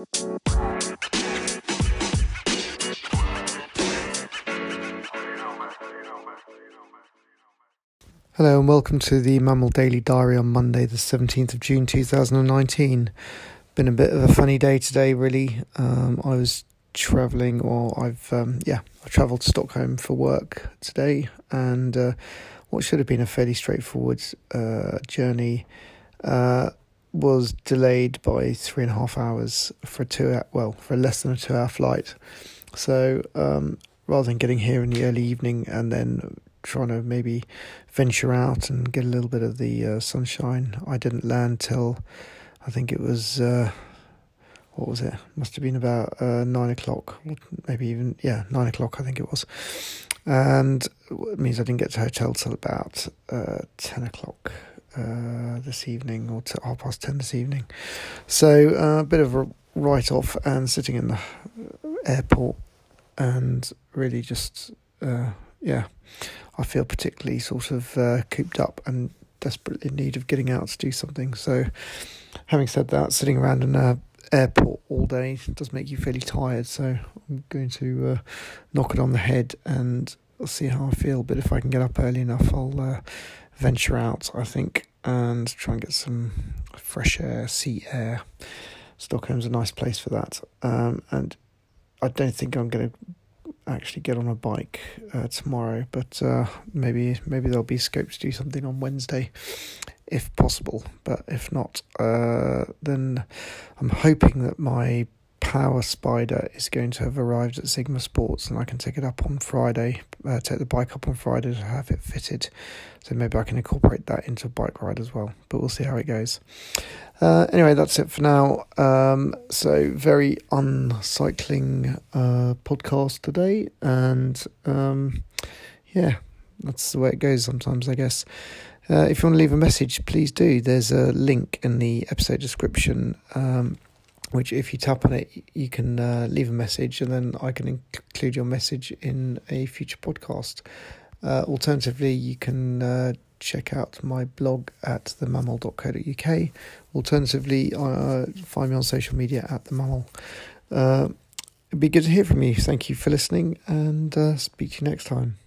Hello and welcome to the MAMIL Daily Diary on Monday, the 17th of June 2019. Been a bit of a funny day today, really. Um, I was travelling, or I've, um, yeah, I travelled to Stockholm for work today, and uh, what should have been a fairly straightforward uh, journey uh, was delayed by three and a half hours for a two, hour, well, for less than a two hour flight. So um, rather than getting here in the early evening and then trying to maybe venture out and get a little bit of the uh, sunshine. I didn't land till I think it was uh, what was it? Must have been about uh, nine o'clock, maybe even yeah nine o'clock I think it was, and it means I didn't get to hotel till about uh, ten o'clock. Uh, this evening, or to half past ten this evening, so uh, a bit of a write off and sitting in the airport and really just yeah, I feel particularly sort of uh, cooped up and desperately in need of getting out to do something. So, having said that, sitting around in an airport all day does make you fairly tired. So, I'm going to uh, knock it on the head and I'll see how I feel. But if I can get up early enough, I'll uh, venture out, I think, and try and get some fresh air, sea air. Stockholm's a nice place for that. Um, and I don't think I'm going to actually get on a bike uh, tomorrow, but uh, maybe maybe there'll be scope to do something on Wednesday, if possible. But if not, uh, then I'm hoping that my Power Spider is going to have arrived at Sigma Sports, and I can take it up on Friday. Uh, take the bike up on Friday to have it fitted, so maybe I can incorporate that into a bike ride as well. But we'll see how it goes. Uh, anyway, that's it for now. Um, so very uncycling uh, podcast today, and um, yeah, that's the way it goes sometimes, I guess. Uh, if you want to leave a message, please do. There's a link in the episode description. Um, which if you tap on it, you can uh, leave a message and then I can include your message in a future podcast. Uh, alternatively, you can uh, check out my blog at themamil.co.uk. Alternatively, uh, find me on social media at the MAMIL. Uh, it'd be good to hear from you. Thank you for listening and uh, speak to you next time.